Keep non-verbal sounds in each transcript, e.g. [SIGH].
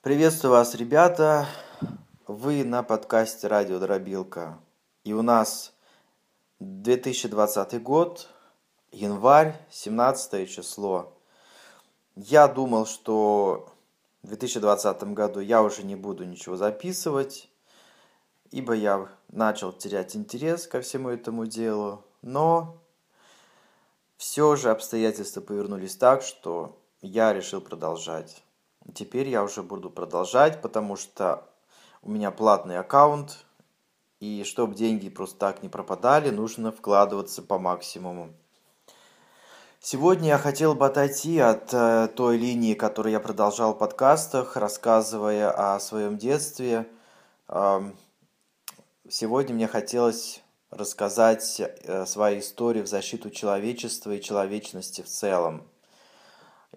Приветствую вас, ребята. Вы на подкасте «Радио Дробилка». И у нас 2020 год, январь, 17 число. Я думал, что в 2020 году я уже не буду ничего записывать, ибо я начал терять интерес ко всему этому делу. Но все же обстоятельства повернулись так, что я решил продолжать. Теперь я уже буду продолжать, потому что у меня платный аккаунт, и чтобы деньги просто так не пропадали, нужно вкладываться по максимуму. Сегодня я хотел бы отойти от э, той линии, которую я продолжал в подкастах, рассказывая о своем детстве. Э, сегодня мне хотелось рассказать э, свои истории в защиту человечества и человечности в целом.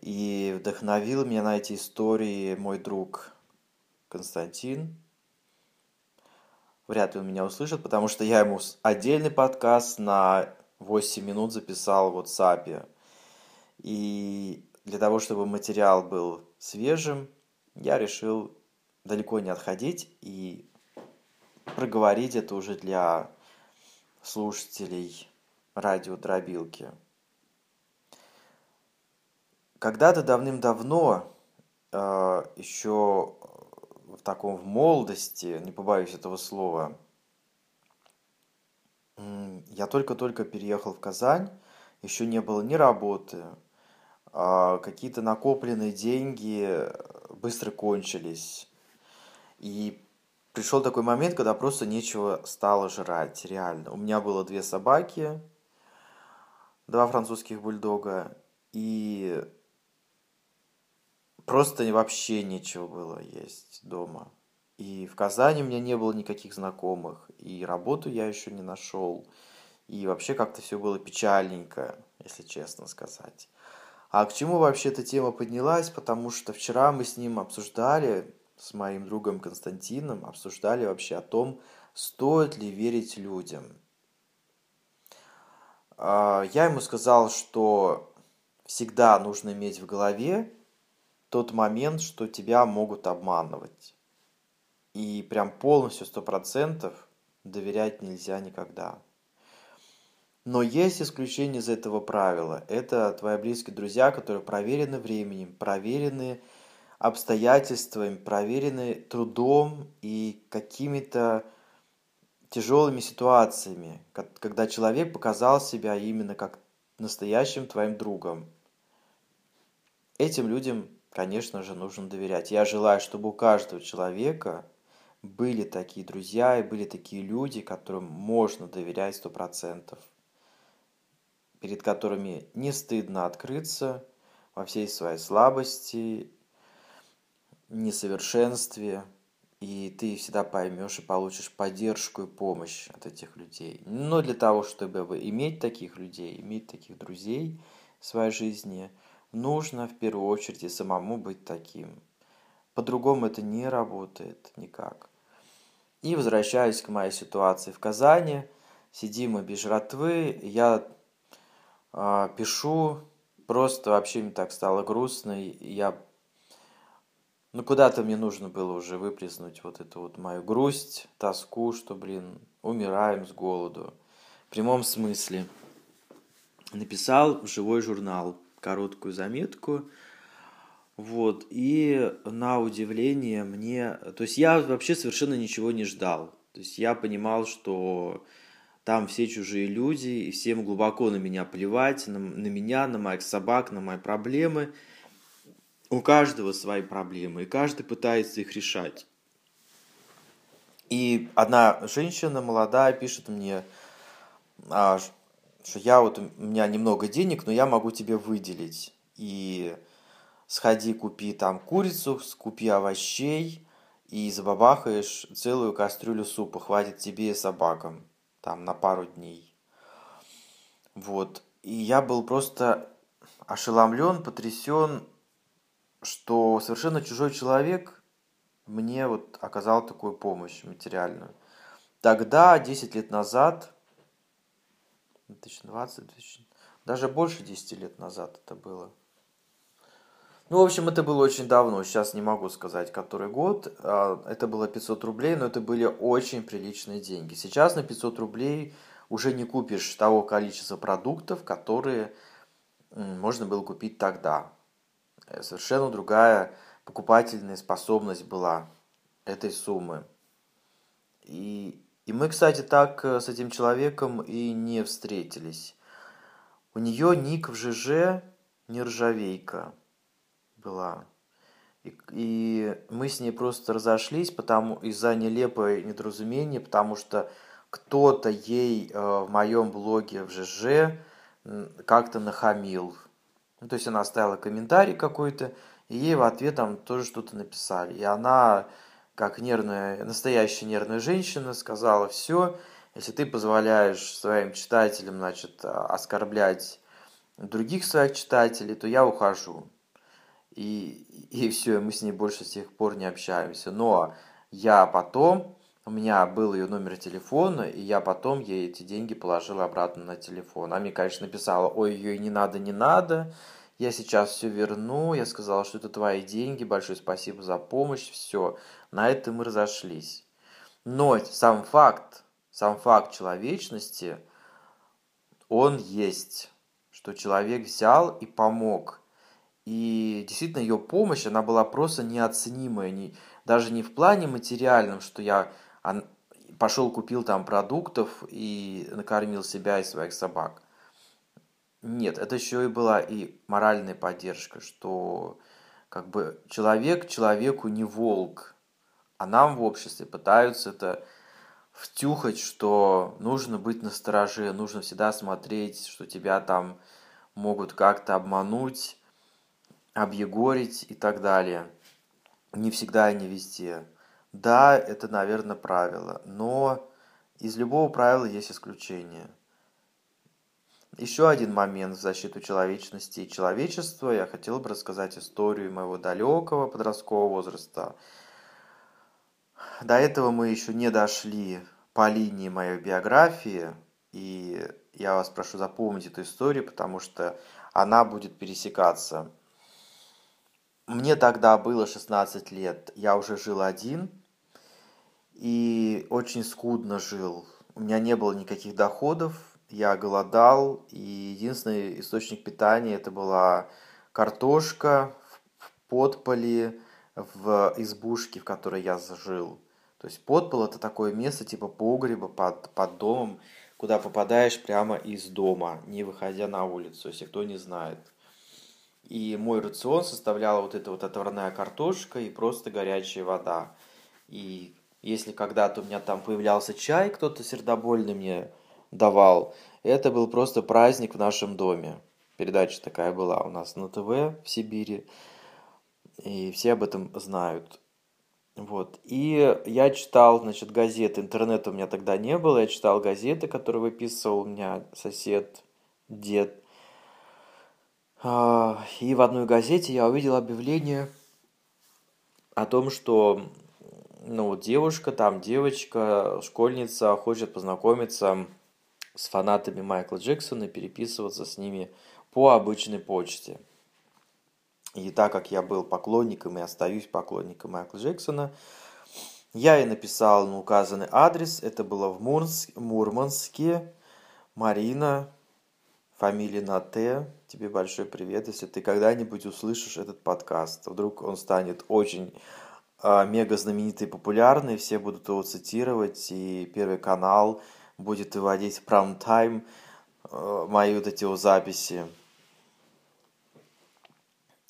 И вдохновил меня на эти истории мой друг Константин. Вряд ли он меня услышит, потому что я ему отдельный подкаст на 8 минут записал в WhatsApp. И для того, чтобы материал был свежим, я решил далеко не отходить и проговорить это уже для слушателей радио Дробилки. Когда-то давным-давно, э, еще в таком в молодости, не побоюсь этого слова, я только-только переехал в Казань, еще не было ни работы, а какие-то накопленные деньги быстро кончились. И пришел такой момент, когда просто нечего стало жрать, реально. У меня было две собаки, два французских бульдога, и просто вообще нечего было есть дома. И в Казани у меня не было никаких знакомых, и работу я еще не нашел. И вообще как-то все было печальненько, если честно сказать. А к чему вообще эта тема поднялась? Потому что вчера мы с ним обсуждали, с моим другом Константином, обсуждали вообще о том, стоит ли верить людям. А, я ему сказал, что всегда нужно иметь в голове тот момент, что тебя могут обманывать. И прям полностью, сто процентов доверять нельзя никогда. Но есть исключение из этого правила. Это твои близкие друзья, которые проверены временем, проверены обстоятельствами, проверены трудом и какими-то тяжелыми ситуациями, когда человек показал себя именно как настоящим твоим другом. Этим людям, конечно же, нужно доверять. Я желаю, чтобы у каждого человека были такие друзья и были такие люди, которым можно доверять сто процентов перед которыми не стыдно открыться во всей своей слабости, несовершенстве, и ты всегда поймешь и получишь поддержку и помощь от этих людей. Но для того, чтобы иметь таких людей, иметь таких друзей в своей жизни, нужно в первую очередь и самому быть таким. По-другому это не работает никак. И возвращаясь к моей ситуации в Казани, сидим мы без жратвы, я а, пишу, просто вообще мне так стало грустно, я... Ну, куда-то мне нужно было уже выплеснуть вот эту вот мою грусть, тоску, что, блин, умираем с голоду. В прямом смысле. Написал в живой журнал короткую заметку, вот, и на удивление мне... То есть я вообще совершенно ничего не ждал. То есть я понимал, что там все чужие люди, и всем глубоко на меня плевать, на, на меня, на моих собак, на мои проблемы. У каждого свои проблемы, и каждый пытается их решать. И одна женщина молодая пишет мне, а, что я вот, у меня немного денег, но я могу тебе выделить. И сходи, купи там курицу, купи овощей, и забабахаешь целую кастрюлю супа, хватит тебе и собакам там на пару дней. Вот. И я был просто ошеломлен, потрясен, что совершенно чужой человек мне вот оказал такую помощь материальную. Тогда, 10 лет назад, 2020, 2000, даже больше 10 лет назад это было. Ну, в общем, это было очень давно, сейчас не могу сказать, который год. А, это было 500 рублей, но это были очень приличные деньги. Сейчас на 500 рублей уже не купишь того количества продуктов, которые можно было купить тогда. Э, совершенно другая покупательная способность была этой суммы. И, и мы, кстати, так э, с этим человеком и не встретились. У нее ник в ЖЖ нержавейка была. И, и мы с ней просто разошлись потому из-за нелепой недоразумения, потому что кто-то ей э, в моем блоге в ЖЖ как-то нахамил. Ну, то есть она оставила комментарий какой-то, и ей в ответ там тоже что-то написали. И она, как нервная, настоящая нервная женщина, сказала, все, если ты позволяешь своим читателям, значит, оскорблять других своих читателей, то я ухожу и, и все, мы с ней больше с тех пор не общаемся. Но я потом, у меня был ее номер телефона, и я потом ей эти деньги положил обратно на телефон. Она мне, конечно, написала, ой, ей не надо, не надо, я сейчас все верну, я сказала, что это твои деньги, большое спасибо за помощь, все. На этом мы разошлись. Но сам факт, сам факт человечности, он есть, что человек взял и помог – и действительно ее помощь, она была просто неоценимая, не, даже не в плане материальном, что я пошел купил там продуктов и накормил себя и своих собак. Нет, это еще и была и моральная поддержка, что как бы человек человеку не волк, а нам в обществе пытаются это втюхать, что нужно быть настороже, нужно всегда смотреть, что тебя там могут как-то обмануть, объегорить и так далее. Не всегда и не везде. Да, это, наверное, правило, но из любого правила есть исключение. Еще один момент в защиту человечности и человечества. Я хотел бы рассказать историю моего далекого подросткового возраста. До этого мы еще не дошли по линии моей биографии, и я вас прошу запомнить эту историю, потому что она будет пересекаться мне тогда было 16 лет, я уже жил один и очень скудно жил. У меня не было никаких доходов, я голодал, и единственный источник питания это была картошка в подполе в избушке, в которой я жил. То есть подпол это такое место типа погреба под, под домом, куда попадаешь прямо из дома, не выходя на улицу, если кто не знает. И мой рацион составляла вот эта вот отварная картошка и просто горячая вода. И если когда-то у меня там появлялся чай, кто-то сердобольный мне давал, это был просто праздник в нашем доме. Передача такая была у нас на ТВ в Сибири, и все об этом знают. Вот. И я читал, значит, газеты. Интернета у меня тогда не было. Я читал газеты, которые выписывал у меня сосед, дед. А, и в одной газете я увидел объявление о том, что ну, девушка, там девочка, школьница хочет познакомиться с фанатами Майкла Джексона и переписываться с ними по обычной почте. И так как я был поклонником и остаюсь поклонником Майкла Джексона, я ей написал на указанный адрес. Это было в Мурманске. Марина, фамилия на Т. Тебе большой привет, если ты когда-нибудь услышишь этот подкаст. Вдруг он станет очень э, мега знаменитый и популярный, все будут его цитировать, и Первый канал будет выводить прайм-тайм э, мои вот эти вот записи.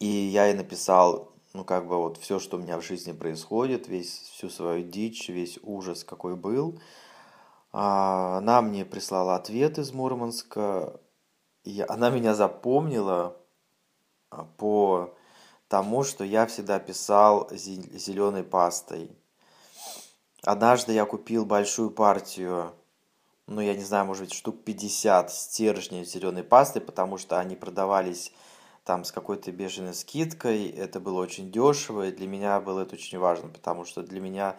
И я ей написал, ну, как бы вот все, что у меня в жизни происходит, весь, всю свою дичь, весь ужас, какой был. А, она мне прислала ответ из Мурманска, и она меня запомнила а, по тому, что я всегда писал зеленой пастой. Однажды я купил большую партию, ну, я не знаю, может быть, штук 50 стержней зеленой пасты, потому что они продавались там с какой-то бешеной скидкой. Это было очень дешево, и для меня было это очень важно, потому что для меня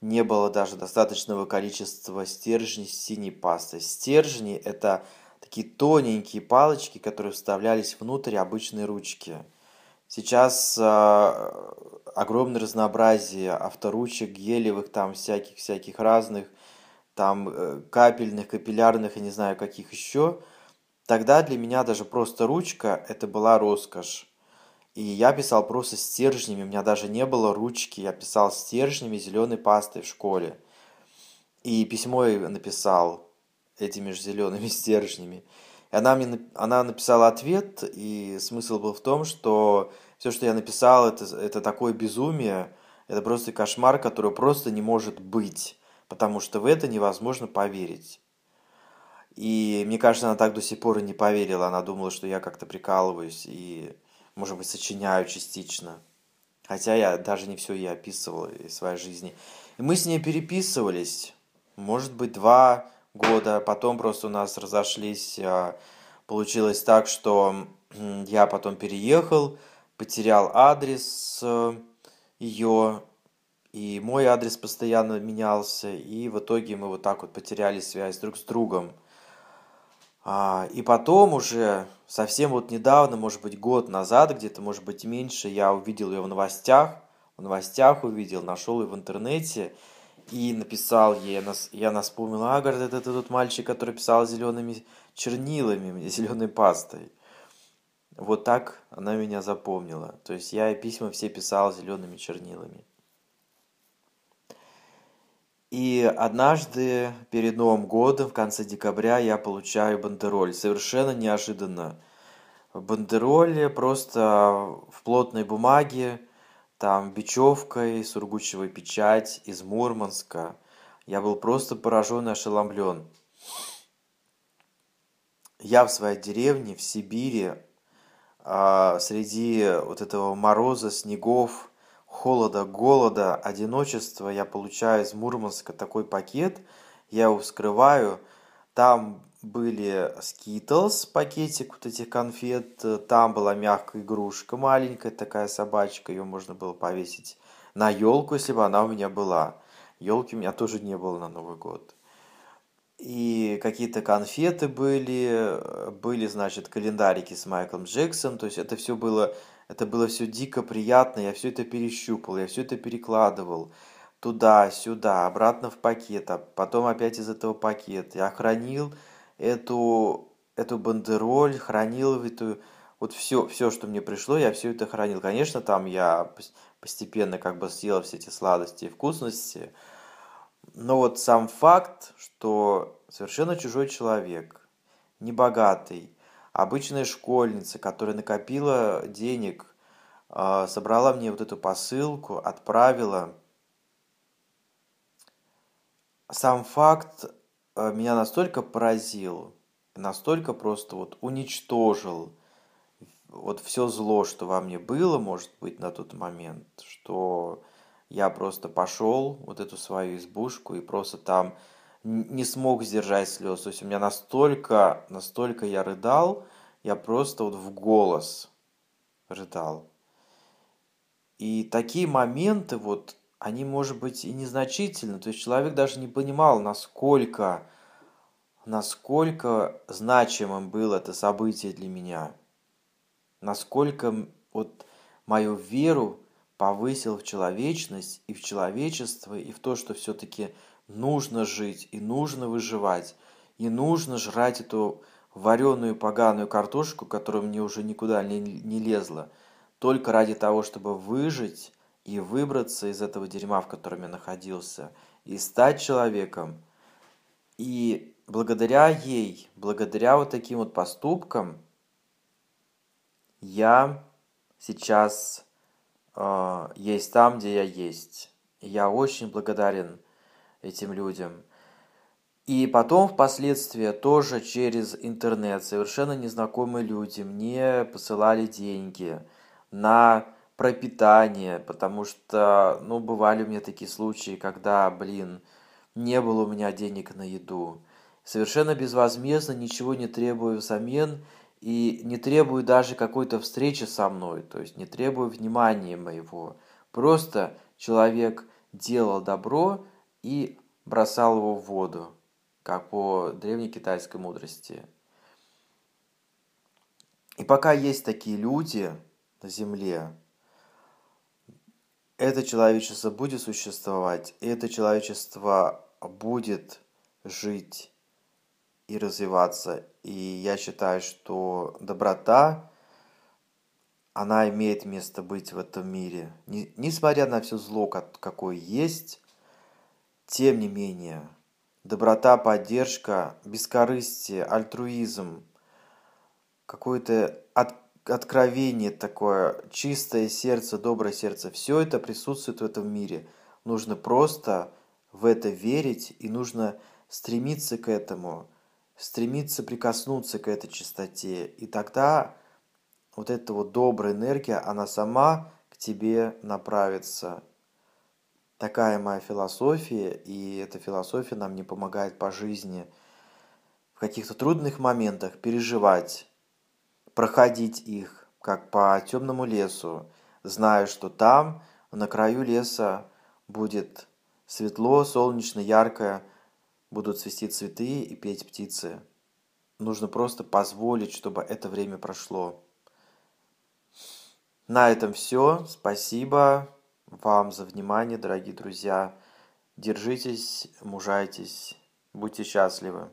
не было даже достаточного количества стержней с синей пастой. Стержни – это такие тоненькие палочки, которые вставлялись внутрь обычной ручки. Сейчас э, огромное разнообразие авторучек, гелевых, там всяких-всяких разных, там э, капельных, капиллярных, я не знаю каких еще. Тогда для меня даже просто ручка это была роскошь. И я писал просто стержнями, у меня даже не было ручки, я писал стержнями зеленой пастой в школе. И письмо я написал этими же зелеными [LAUGHS] стержнями. И она мне она написала ответ, и смысл был в том, что все, что я написал, это, это такое безумие, это просто кошмар, который просто не может быть, потому что в это невозможно поверить. И мне кажется, она так до сих пор и не поверила, она думала, что я как-то прикалываюсь и, может быть, сочиняю частично. Хотя я даже не все ей описывал из своей жизни. И мы с ней переписывались, может быть, два года, потом просто у нас разошлись, а, получилось так, что я потом переехал, потерял адрес э, ее, и мой адрес постоянно менялся, и в итоге мы вот так вот потеряли связь друг с другом. А, и потом уже совсем вот недавно, может быть, год назад, где-то, может быть, меньше, я увидел ее в новостях, в новостях увидел, нашел ее в интернете, и написал ей, я нас вспомнил, а, говорит, это, это тот мальчик, который писал зелеными чернилами, [LAUGHS] зеленой пастой. Вот так она меня запомнила. То есть я письма все писал зелеными чернилами. И однажды перед Новым годом, в конце декабря, я получаю бандероль. Совершенно неожиданно. Бандероль просто в плотной бумаге, там бечевкой, сургучевой печать из Мурманска. Я был просто поражен и ошеломлен. Я в своей деревне, в Сибири, а, среди вот этого мороза, снегов, холода, голода, одиночества, я получаю из Мурманска такой пакет, я его вскрываю, там были Skittles, пакетик вот этих конфет, там была мягкая игрушка маленькая, такая собачка, ее можно было повесить на елку, если бы она у меня была. Елки у меня тоже не было на Новый год. И какие-то конфеты были, были, значит, календарики с Майклом Джексоном, то есть это все было, это было все дико приятно, я все это перещупал, я все это перекладывал туда, сюда, обратно в пакет, а потом опять из этого пакета. Я хранил эту, эту бандероль, хранил эту, вот все, все, что мне пришло, я все это хранил. Конечно, там я постепенно как бы съел все эти сладости и вкусности, но вот сам факт, что совершенно чужой человек, небогатый, обычная школьница, которая накопила денег, а, собрала мне вот эту посылку, отправила. Сам факт Э, меня настолько поразил, настолько просто вот уничтожил вот все зло, что во мне было, может быть, на тот момент, что я просто пошел вот эту свою избушку и просто там не смог сдержать слез. То есть у меня настолько, настолько я рыдал, я просто вот в голос рыдал. И такие моменты вот они, может быть, и незначительны. То есть человек даже не понимал, насколько, насколько значимым было это событие для меня. Насколько вот мою веру повысил в человечность и в человечество, и в то, что все-таки нужно жить, и нужно выживать, и нужно жрать эту вареную поганую картошку, которая мне уже никуда не, не лезла, только ради того, чтобы выжить и выбраться из этого дерьма, в котором я находился, и стать человеком. И благодаря ей, благодаря вот таким вот поступкам, я сейчас э, есть там, где я есть. И я очень благодарен этим людям. И потом впоследствии тоже через интернет совершенно незнакомые люди мне посылали деньги на пропитание, потому что, ну, бывали у меня такие случаи, когда, блин, не было у меня денег на еду. Совершенно безвозмездно, ничего не требую взамен и не требую даже какой-то встречи со мной, то есть не требую внимания моего. Просто человек делал добро и бросал его в воду, как по древней китайской мудрости. И пока есть такие люди, на земле. Это человечество будет существовать, и это человечество будет жить и развиваться. И я считаю, что доброта, она имеет место быть в этом мире. Несмотря на все зло, какое есть, тем не менее, доброта, поддержка, бескорыстие, альтруизм, какое-то от, откровение такое, чистое сердце, доброе сердце, все это присутствует в этом мире. Нужно просто в это верить и нужно стремиться к этому, стремиться прикоснуться к этой чистоте. И тогда вот эта вот добрая энергия, она сама к тебе направится. Такая моя философия, и эта философия нам не помогает по жизни в каких-то трудных моментах переживать, проходить их, как по темному лесу, зная, что там, на краю леса, будет светло, солнечно, ярко, будут цвести цветы и петь птицы. Нужно просто позволить, чтобы это время прошло. На этом все. Спасибо вам за внимание, дорогие друзья. Держитесь, мужайтесь, будьте счастливы.